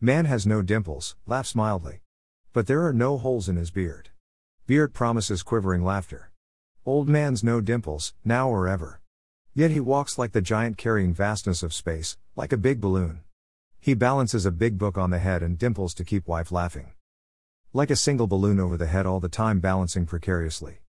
Man has no dimples, laughs mildly. But there are no holes in his beard. Beard promises quivering laughter. Old man's no dimples, now or ever. Yet he walks like the giant carrying vastness of space, like a big balloon. He balances a big book on the head and dimples to keep wife laughing. Like a single balloon over the head all the time balancing precariously.